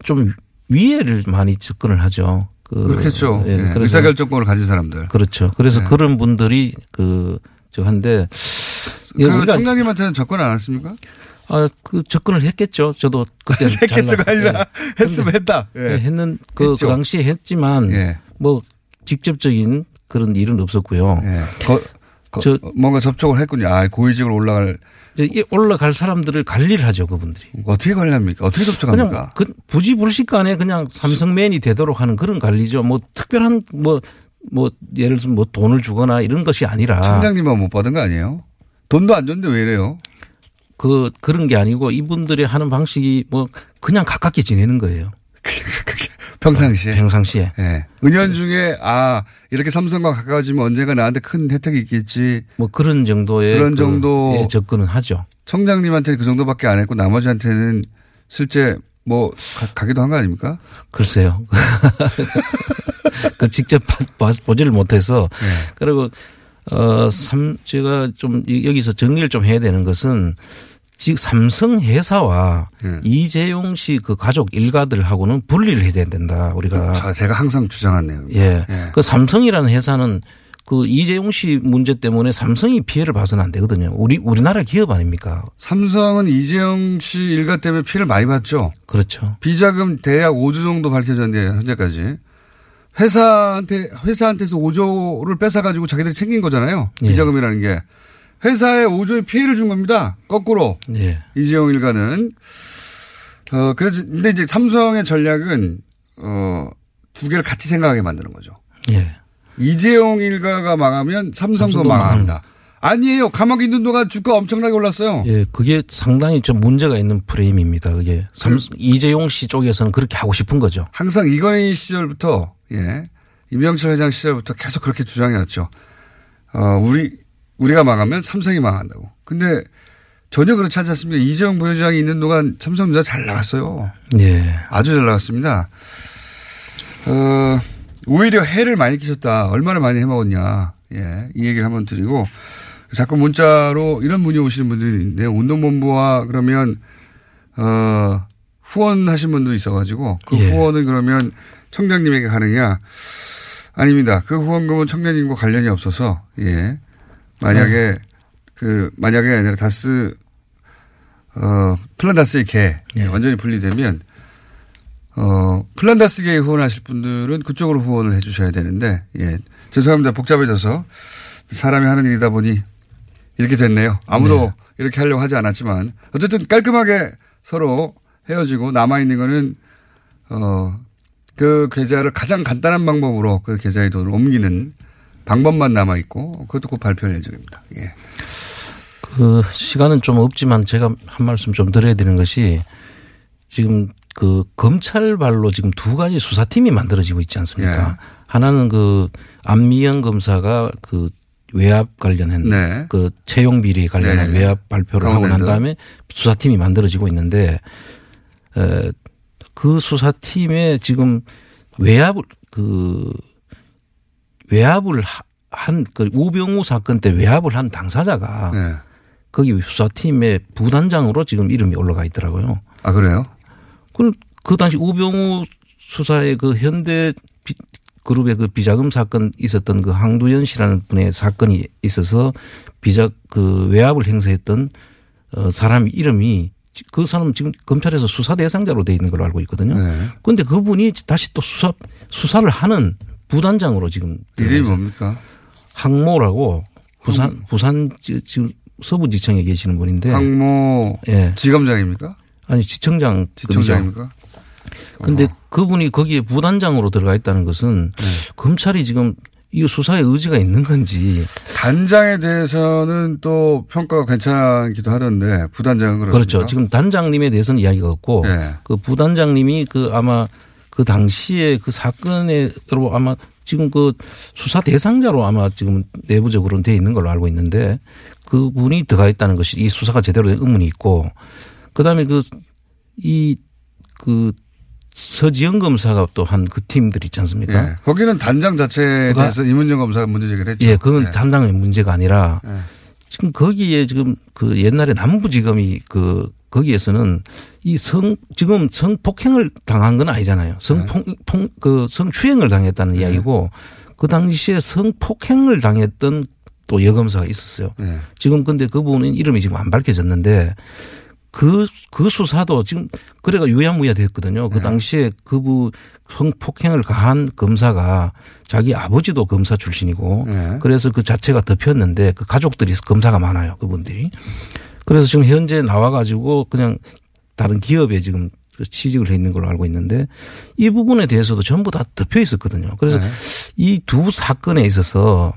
좀 위해를 많이 접근을 하죠. 그 그렇겠죠. 예, 예, 의사결정권을 가진 사람들. 그렇죠. 그래서 네. 그런 분들이 그 저 한데 그 예, 우리가 청장님한테는 접근 안 했습니까? 아, 그 접근을 했겠죠. 저도 그때 했겠죠가 아니라 했으면 했다. 예, 했는 그, 그. 당시에 했지만 예. 뭐 직접적인 그런 일은 없었고요. 예. 거- 거- 저- 뭔가 접촉을 했군요. 아, 고위직으로 올라갈 올라갈 사람들을 관리를 하죠 그분들이. 어떻게 관리합니까? 어떻게 접촉합니까? 그냥 그 부지불식간에 그냥 삼성맨이 되도록 하는 그런 관리죠. 뭐 특별한 뭐 뭐 예를 들면 뭐 돈을 주거나 이런 것이 아니라 청장님만 못 받은 거 아니에요? 돈도 안 줬는데 왜 이래요? 그 그런 게 아니고 이분들이 하는 방식이 뭐 그냥 가깝게 지내는 거예요. 평상시에. 평상시에. 예. 은연 중에 아 이렇게 삼성과 가까워지면 언젠가 나한테 큰 혜택이 있겠지. 뭐 그런 정도의 그런 그 정도. 예, 접근은 하죠. 청장님한테는 그 정도밖에 안 했고 나머지한테는 실제 뭐 가, 기도 한 거 아닙니까? 글쎄요. 그 직접 보지를 못해서 네. 그리고 어, 삼, 제가 좀 이- 여기서 정리를 좀 해야 되는 것은 지금 삼성 회사와 네. 이재용 씨 그 가족 일가들하고는 분리를 해야 된다. 우리가. 자, 제가 항상 주장한 내용. 예. 예. 그 삼성이라는 회사는 그 이재용 씨 문제 때문에 삼성이 피해를 봐서는 안 되거든요. 우리 우리나라 기업 아닙니까? 삼성은 이재용 씨 일가 때문에 피해를 많이 봤죠. 그렇죠. 비자금 대략 5조 정도 밝혀졌는데 현재까지 회사한테 회사한테서 5조를 뺏어 가지고 자기들이 챙긴 거잖아요. 예. 비자금이라는 게 회사에 5조의 피해를 준 겁니다. 거꾸로 예. 이재용 일가는 어 그래서 근데 이제 삼성의 전략은 어두 개를 같이 생각하게 만드는 거죠. 예. 이재용 일가가 망하면 삼성도, 삼성도 망한다. 아니에요. 감옥에 있는 동안 주가 엄청나게 올랐어요. 예, 그게 상당히 좀 문제가 있는 프레임입니다. 그게 삼, 음. 이재용 씨 쪽에서는 그렇게 하고 싶은 거죠. 항상 이건희 시절부터 예. 임명철 회장 시절부터 계속 그렇게 주장해왔죠. 어, 우리 우리가 망하면 삼성이 망한다고. 근데 전혀 그렇지 않지 않습니까? 이재용 부회장이 있는 동안 삼성전자 잘 나갔어요. 예. 아주 잘 나갔습니다. 어, 오히려 해를 많이 끼쳤다. 얼마나 많이 해먹었냐. 예. 이 얘기를 한번 드리고 자꾸 문자로 이런 문의 오시는 분들이 있는데요. 운동본부와 그러면 어, 후원하신 분도 있어가지고 그 예. 후원은 그러면 청장님에게 가느냐? 아닙니다. 그 후원금은 청장님과 관련이 없어서 예. 만약에 그 만약에 아니라 다스 어 플란다스의 개 예, 완전히 분리되면 어 플란다스계에 후원하실 분들은 그쪽으로 후원을 해 주셔야 되는데 예 죄송합니다 복잡해져서 사람이 하는 일이다 보니 이렇게 됐네요. 아무도 이렇게 하려고 하지 않았지만 어쨌든 깔끔하게 서로 헤어지고 남아 있는 거는 어 그 계좌를 가장 간단한 방법으로 그 계좌의 돈을 옮기는 방법만 남아 있고 그것도 곧 발표할 예정입니다. 예. 그 시간은 좀 없지만 제가 한 말씀 좀 드려야 되는 것이 지금 그 검찰발로 지금 두 가지 수사팀이 만들어지고 있지 않습니까? 예. 하나는 그 안미영 검사가 그 외압 관련한 네. 그 채용 비리 관련한 네. 외압 발표를 하고 난. 다음에 수사팀이 만들어지고 있는데 에, 그 수사팀에 지금 외압을 그 외압을 한그 우병우 사건 때 외압을 한 당사자가 네. 거기 수사팀의 부단장으로 지금 이름이 올라가 있더라고요. 아 그래요? 그, 그 당시 우병우 수사의 그 현대 비, 그룹의 그 비자금 사건 있었던 그 항두연 씨라는 분의 사건이 있어서 비자 그 외압을 행사했던 어 사람 이름이 그 사람 지금 검찰에서 수사 대상자로 돼 있는 걸로 알고 있거든요. 네. 그런데 그분이 다시 또 수사 수사를 하는 부단장으로 지금 이름이 뭡니까? 항모라고 부산 부산 지- 지금 서부지청에 계시는 분인데 항모 예. 지검장입니까? 아니 지청장 지청장입니까? 근데 어. 그분이 거기에 부단장으로 들어가 있다는 것은 네. 검찰이 지금 이 수사에 의지가 있는 건지 단장에 대해서는 또 평가가 괜찮기도 하던데 부단장은 그렇습니까? 그렇죠. 지금 단장님에 대해서는 이야기가 없고 네. 그 부단장님이 그 아마 그 당시에 그 사건으로 아마 지금 그 수사 대상자로 아마 지금 내부적으로는 돼 있는 걸로 알고 있는데 그분이 들어가 있다는 것이 이 수사가 제대로 된 의문이 있고 그다음에 그이그 서지영 검사가 또 한 그 팀들 있지 않습니까? 예. 거기는 단장 자체에 대해서 이문정 검사가 문제 제기를 했죠. 예, 그건 예. 담당의 문제가 아니라 예. 지금 거기에 지금 그 옛날에 남부지검이 그 거기에서는 이 성 지금 성폭행을 당한 건 아니잖아요. 성폭 그 성추행을 당했다는 네. 이야기고 그 당시에 성폭행을 당했던 또 여검사가 있었어요. 예. 지금 근데 그분은 이름이 지금 안 밝혀졌는데 그, 그 수사도 지금 그래가 유야무야 됐거든요. 네. 그 당시에 그분 성폭행을 가한 검사가 자기 아버지도 검사 출신이고 네. 그래서 그 자체가 덮였는데 그 가족들이 검사가 많아요. 그분들이. 그래서 지금 현재 나와 가지고 그냥 다른 기업에 지금 그 취직을 해 있는 걸로 알고 있는데 이 부분에 대해서도 전부 다 덮여 있었거든요. 그래서 네. 이두 사건에 있어서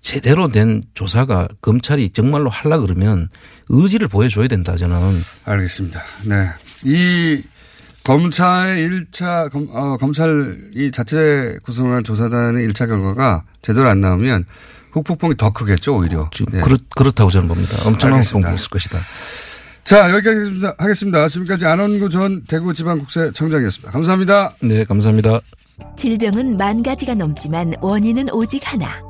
제대로 된 조사가 검찰이 정말로 하려 그러면 의지를 보여줘야 된다 저는. 알겠습니다. 네. 이 검찰의 1차 검, 어, 검찰이 자체 구성한 조사단의 1차 결과가 제대로 안 나오면 후폭풍이 더 크겠죠, 오히려. 지금 네. 그렇, 그렇다고 저는 봅니다. 엄청난 알겠습니다. 후폭풍이 있을 것이다. 자, 여기까지 하겠습니다. 하겠습니다. 지금까지 안원구 전 대구지방국세청장이었습니다. 감사합니다. 네, 감사합니다. 질병은 만 가지가 넘지만 원인은 오직 하나.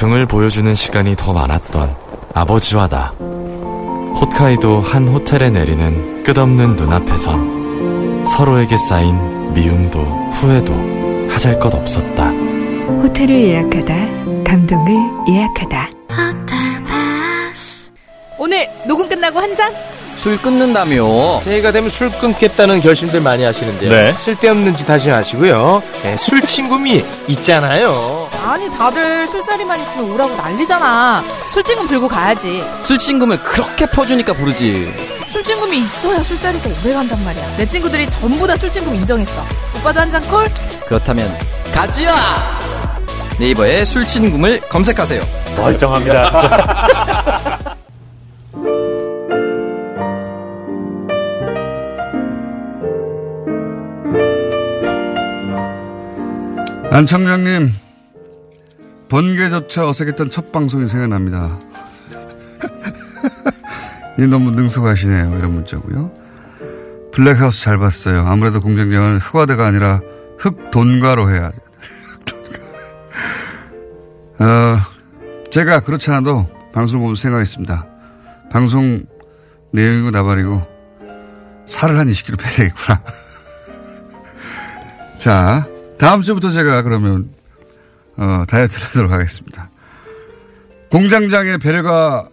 등을 보여주는 시간이 더 많았던 아버지와 나. 홋카이도 한 호텔에 내리는 끝없는 눈앞에선 서로에게 쌓인 미움도 후회도 하잘 것 없었다. 호텔을 예약하다 감동을 예약하다 오늘 녹음 끝나고 한 잔? 술 끊는다며. 새해가 되면 술 끊겠다는 결심들 많이 하시는데요. 네. 쓸데없는 짓 하지 마시고요. 네, 술 친구미 있잖아요. 아니 다들 술자리만 있으면 오라고 난리잖아. 술친금 들고 가야지. 술 친구면 그렇게 퍼주니까 부르지. 술친금이 있어야 술자리가 오래 간단 말이야. 내 친구들이 전부 다 술친금 인정했어. 오빠도 한 잔 콜? 그렇다면 가지야. 네이버에 술 친구를 검색하세요. 멀쩡합니다, 진짜. 안청장님, 번개조차 어색했던 첫 방송이 생각납니다. 이 너무 능숙하시네요. 이런 문자고요. 블랙하우스 잘 봤어요. 아무래도 공장장은 흑화대가 아니라 흑돈가로 해야 돼요. 어, 제가 그렇지 않아도 방송을 보면 생각했습니다. 방송 내용이고 나발이고 살을 한 20kg 빼야 되겠구나. 자, 다음 주부터 제가 그러면 어, 다이어트를 하도록 하겠습니다. 공장장의 배려가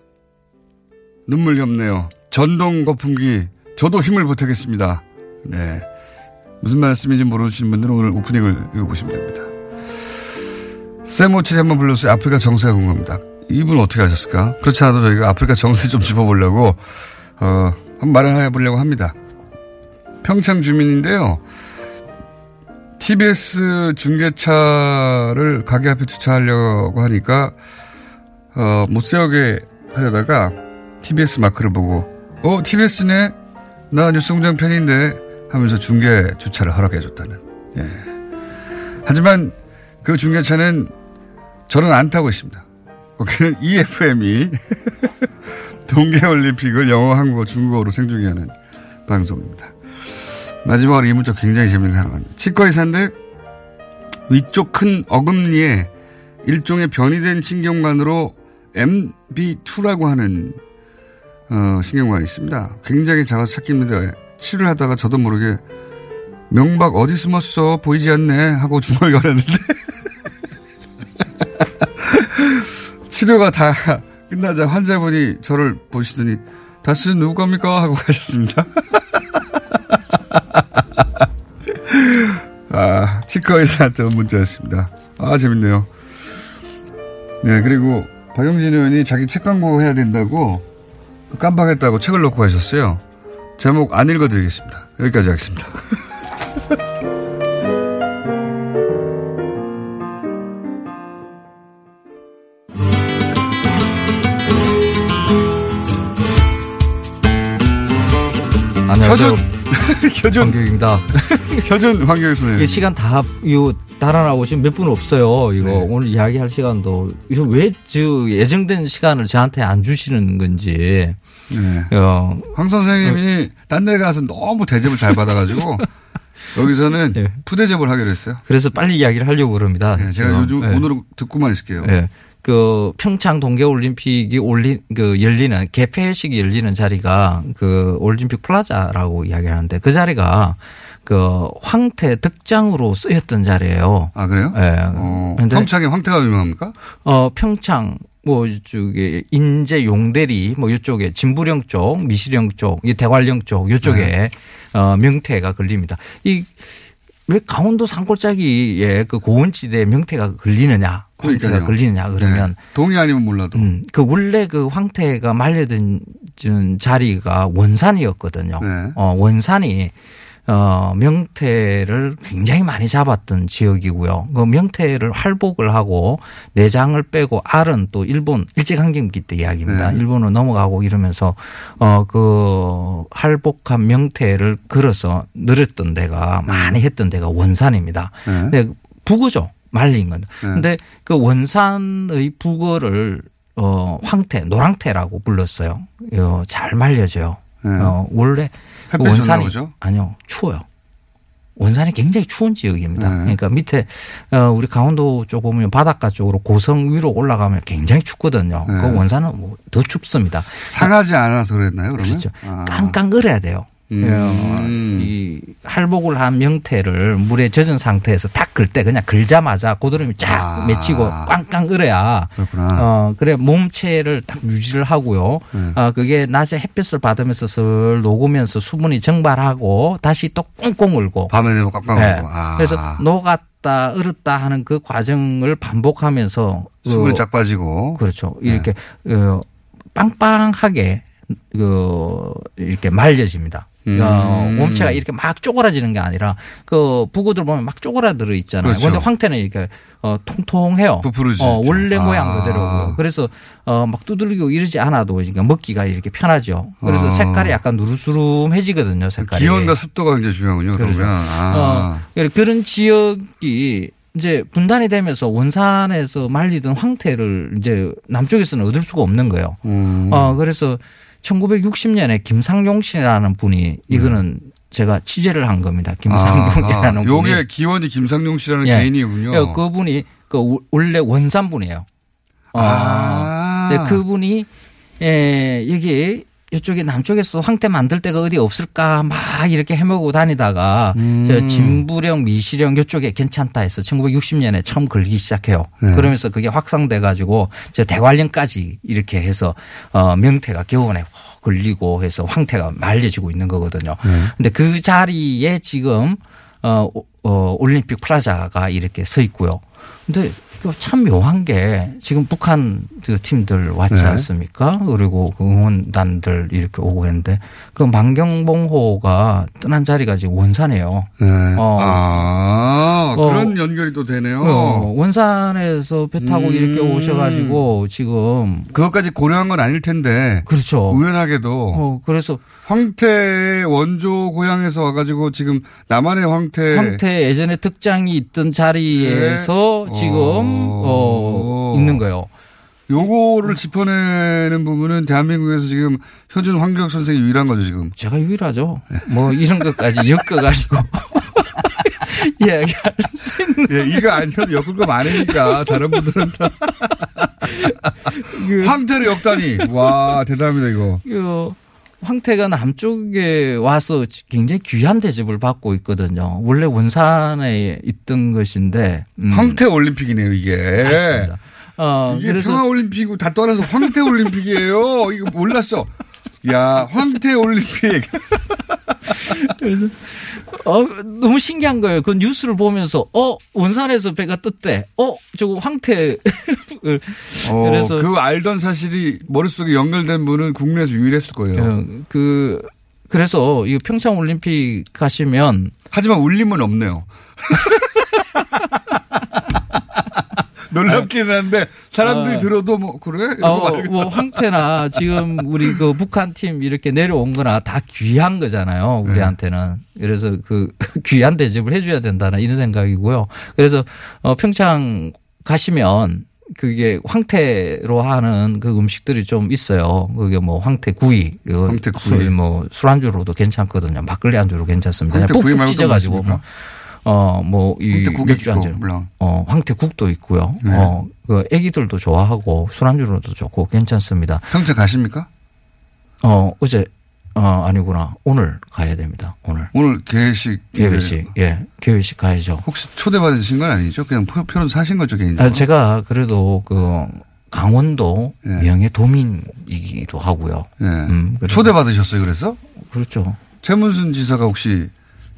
눈물이 없네요. 전동 거품기 저도 힘을 보태겠습니다. 네. 무슨 말씀인지 모르시는 분들은 오늘 오프닝을 읽어보시면 됩니다. 세모칠이 한번 불렀어요. 아프리카 정세가 궁금합니다. 이분 어떻게 하셨을까? 그렇지 않아도 저희가 아프리카 정세 좀 짚어보려고, 어, 한번 마련해 보려고 합니다. 평창 주민인데요. TBS 중계차를 가게 앞에 주차하려고 하니까, 어, 못 세우게 하려다가 TBS 마크를 보고, 어, TBS네? 나 뉴스공장 팬인데 하면서 중계 주차를 허락해 줬다는. 예. 하지만 그 중계차는 저는 안 타고 있습니다. 거기는 EFM이 동계올림픽을 영어, 한국어, 중국어로 생중계하는 방송입니다. 마지막으로 이 문자 굉장히 재밌는 거 하나 만니다 치과 의사인데 위쪽 큰 어금니에 일종의 변이된 신경관으로 MB2라고 하는 어, 신경관이 있습니다. 굉장히 작아서 찾기입니다. 치료를 하다가 저도 모르게 명박 어디 숨었어 보이지 않네 하고 중얼거렸는데 치료가 다 끝나자 환자분이 저를 보시더니 다시 누구 겁니까 하고 가셨습니다. 아 치과 의사한테 문자였습니다. 아 재밌네요. 네 그리고 박영진 의원이 자기 책 광고 해야 된다고 깜빡했다고 책을 놓고 가셨어요. 제목 안 읽어드리겠습니다. 여기까지 하겠습니다. 안녕하세요. 효준 황교익입니다. 효준 황교익 선생님. 이 시간 다, 요, 달아나오시면 몇 분 없어요. 이거 네. 오늘 이야기할 시간도. 이거 왜, 저, 예정된 시간을 저한테 안 주시는 건지. 네. 어, 황 선생님이 딴데 가서 너무 대접을 잘 받아가지고 여기서는 푸대접을 하기로 했어요. 그래서 빨리 이야기를 하려고 그럽니다. 네, 제가 어, 요즘 네. 오늘은 듣고만 있을게요. 예. 그 평창 동계올림픽이 올린 그 열리는 개폐식이 열리는 자리가 그 올림픽 플라자라고 이야기하는데 그 자리가 그 황태 덕장으로 쓰였던 자리예요. 아 그래요? 예. 어, 근데 평창에 황태가 유명합니까? 어 평창 뭐 이쪽에 인제 용대리 뭐 이쪽에 진부령 쪽, 미시령 쪽, 이 대관령 쪽 이쪽에 네. 어 명태가 걸립니다. 이 왜 강원도 산골짜기에 그 고원지대에 명태가 걸리느냐, 황태가. 걸리느냐 그러면 네. 동의 아니면 몰라도. 음, 그 원래 그 황태가 말려든 자리가 원산이었거든요. 네. 어, 원산이 어, 명태를 굉장히 많이 잡았던 지역이고요. 그 명태를 활복을 하고 내장을 빼고 알은 또 일본 일제강점기 때 이야기입니다. 네. 일본으로 넘어가고 이러면서 어, 그 활복한 명태를 걸어서 늘었던 데가 많이 했던 데가 원산입니다. 네. 근데 북어죠. 말린 건. 네. 근데 그 원산의 북어를 어, 황태, 노랑태라고 불렀어요. 어, 잘 말려져요. 네. 어, 원래 원산이 보죠? 아니요 추워요. 원산이 굉장히 추운 지역입니다. 네. 그러니까 밑에 어, 우리 강원도 쪽 보면 바닷가 쪽으로 고성 위로 올라가면 굉장히 춥거든요. 네. 그 원산은 뭐 더 춥습니다. 상하지 않아서 그랬나요, 그러면? 그렇죠. 아. 깡깡 얼어야 돼요. 음. 어, 이 할복을 한 명태를 물에 젖은 상태에서 탁긁때 그냥 긁자마자 고드름이 쫙 아. 맺히고 꽝꽝 그렇구나. 어 그래 몸체를 딱 유지를 하고요. 네. 어 그게 낮에 햇볕을 받으면서 슬 녹으면서 수분이 증발하고 다시 또 꽁꽁 얼고 밤에 되면 꽉꽉 네. 하고. 아. 그래서 녹았다 얼었다 하는 그 과정을 반복하면서 수분이 그쫙 빠지고. 그렇죠. 이렇게 어, 빵빵하게 그 이렇게 말려집니다. 음. 어, 몸체가 이렇게 막 쪼그라지는 게 아니라 그 부고들 보면 막 쪼그라들어 있잖아요. 그렇죠. 그런데 황태는 이렇게 어, 통통해요. 부풀어지죠. 어, 원래 아. 모양 그대로고. 그래서 어, 막 두들기고 이러지 않아도 그러니까 먹기가 이렇게 편하죠. 그래서 아. 색깔이 약간 누르스름해지거든요. 색깔이. 기온과 습도가 굉장히 중요하군요. 그렇죠. 그러면. 아. 어, 그런 지역이 이제 분단이 되면서 원산에서 말리던 황태를 이제 남쪽에서는 얻을 수가 없는 거예요. 음. 어, 그래서 1960년에 김상용 씨라는 분이 이거는 제가 취재를 한 겁니다. 김상용이라는 아, 분이. 요게 기원이 김상용 씨라는 예. 개인이군요. 예, 그분이 그 원래 원산분이에요. 어. 아. 네, 그분이 예, 여기 이쪽에 남쪽에서 황태 만들 데가 어디 없을까 막 이렇게 헤매고 다니다가 음. 저 진부령 미시령 이쪽에 괜찮다 해서 1960년에 처음 걸기 시작해요. 네. 그러면서 그게 확산돼 가지고 저 대관령까지 이렇게 해서 어 명태가 겨우내 확 걸리고 해서 황태가 말려지고 있는 거거든요. 네. 근데 그 자리에 지금 어, 어 올림픽 플라자가 이렇게 서 있고요. 근데 그 참 묘한 게 지금 북한 그 팀들 왔지 네. 않습니까? 그리고 그 응원단들 이렇게 오고 했는데 그 만경봉호가 떠난 자리가 지금 원산이에요. 네. 어. 아, 어. 그런 연결이 또 되네요. 어, 원산에서 배 타고 음. 이렇게 오셔가지고 지금 그것까지 고려한 건 아닐 텐데. 그렇죠. 우연하게도. 어, 그래서 황태 원조 고향에서 와가지고 지금 남한의 황태. 황태 예전에 특장이 있던 자리에서 네. 지금 어, 있는 거예요. 요거를 짚어내는 부분은 대한민국에서 지금 현준 황교익 선생이 유일한 거죠, 지금. 제가 유일하죠. 뭐 이런 것까지 엮어가지고 있는. 예, 이거 아니어도 엮을 거 많으니까 다른 분들은 다. 그 황태를 엮다니. 와, 대단합니다, 이거. 그 황태가 남쪽에 와서 굉장히 귀한 대접을 받고 있거든요. 원래 원산에 있던 것인데 음. 황태 올림픽이네요, 이게. 맞습니다. 어, 이게 그래서 평화 올림픽이고 다 떠나서 황태 올림픽이에요. 이거 몰랐어. 야, 황태 올림픽. 그래서 어, 너무 신기한 거예요. 그 뉴스를 보면서 어 원산에서 배가 떴대. 어 저거 황태. 어, 그래서 그 알던 사실이 머릿속에 연결된 분은 국내에서 유일했을 거예요. 어, 그 그래서 이 평창 올림픽 가시면 하지만 울림은 없네요. 놀랍기는 한데 사람들이 아. 들어도 뭐 그래? 어. 뭐 황태나 지금 우리 그 북한 팀 이렇게 내려온 거나 다 귀한 거잖아요. 우리한테는. 그래서 그 귀한 대접을 해줘야 된다는 이런 생각이고요. 그래서 어, 평창 가시면 그게 황태로 하는 그 음식들이 좀 있어요. 그게 뭐 황태 구이, 이거 황태 구이. 술, 뭐 술안주로도 괜찮거든요. 막걸리 안주로 괜찮습니다. 황태 그냥 또 찢어가지고 뭐뭐 어, 뭐, 이 황태국이 맥주 안주. 물론. 어, 황태국도 있고요. 네. 어, 그 애기들도 좋아하고 술안주로도 좋고 괜찮습니다. 평창 가십니까? 어, 어제, 어, 아니구나. 오늘 가야 됩니다. 오늘. 오늘 개회식. 개회식. 예. 개회식 가야죠. 혹시 초대받으신 건 아니죠? 그냥 표- 표로 사신 거죠, 개인적으로? 아, 제가 그래도 그 강원도 예. 명예 도민이기도 하고요. 예. 음, 초대받으셨어요, 그래서? 그렇죠. 최문순 지사가 혹시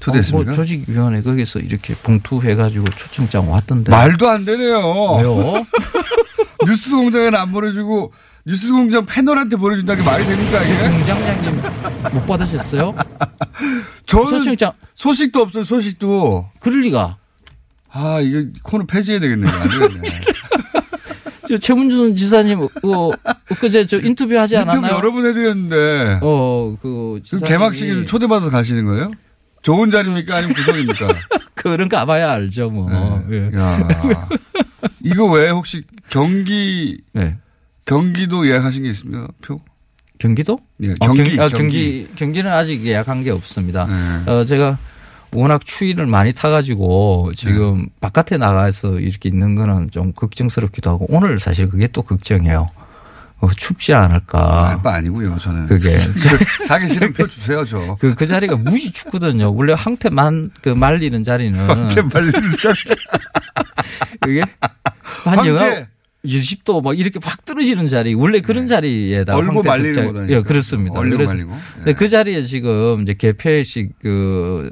어, 뭐 조직위원회 거기서 이렇게 봉투해가지고 초청장 왔던데. 말도 안 되네요. 왜요? 뉴스 공장에는 안 보내주고 뉴스 공장 패널한테 보내준다는 게 말이 됩니까, 이게? 공장장님 못 받으셨어요? 저는 초청장. 소식도 없어요, 소식도. 그럴 리가. 아, 이거 코너 폐지해야 되겠네요. 최문준 지사님, 어, 그제 저 인터뷰 하지 인터뷰 않았나요? 여러 번 해드렸는데. 어, 그. 그 지사님이- 개막식을 초대받아서 가시는 거예요? 좋은 자리입니까? 아니면 구석입니까? 그런 가봐야 알죠, 뭐. 예. 야 이거 왜 혹시 경기, 네. 경기도 예약하신 게 있습니까? 표? 경기도? 예, 아, 경기, 경, 아, 경기. 경기, 경기 는 아직 예약한 게 없습니다. 네. 어, 제가 워낙 추위를 많이 타가지고 지금 네. 바깥에 나가서 이렇게 있는 거는 좀 걱정스럽기도 하고 오늘 사실 그게 또 걱정이에요. 어, 춥지 않을까. 알바 아니고요, 저는. 그게. 사기 싫은 표 주세요, 저. 그, 그 자리가 무지 춥거든요. 원래 황태 만 그 말리는 자리는. 황태 말리는 자리. 그게 한 영하 황태. 20도 막 이렇게 확 떨어지는 자리. 원래 그런 자리에다. 얼고 황태 말리는 거다니까. 예, 그렇습니다. 얼고 말리고. 근데 그 자리에 지금 이제 개폐식 그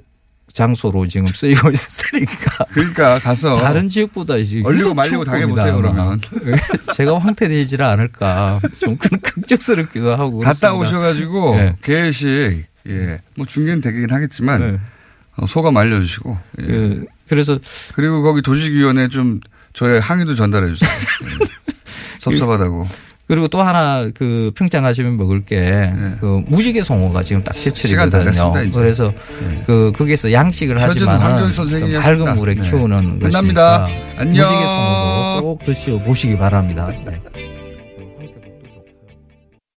장소로 지금 쓰이고 있으니까. 그러니까 가서 다른 지역보다 이제 얼리고 말리고 당해보세요, 그러면. 아마. 제가 황태되지를 않을까. 좀 그런 걱정스럽기도 하고. 갔다 그렇습니다. 오셔가지고 네. 개식 예, 뭐 중계는 되긴 하겠지만 네. 어, 소감 알려주시고 예. 그, 그래서 그리고 거기 조직위원회 좀 저의 항의도 전달해 주세요. 예. 섭섭하다고. 그리고 또 하나 그 평창 가시면 먹을 게그 무지개 송어가 지금 딱 네. 제철이거든요. 그래서 그 거기서 양식을 하지만 밝은. 물에 네. 키우는 끝납니다. 것이니까 안녕. 무지개 송어도 꼭 드시고 보시기 바랍니다. 네.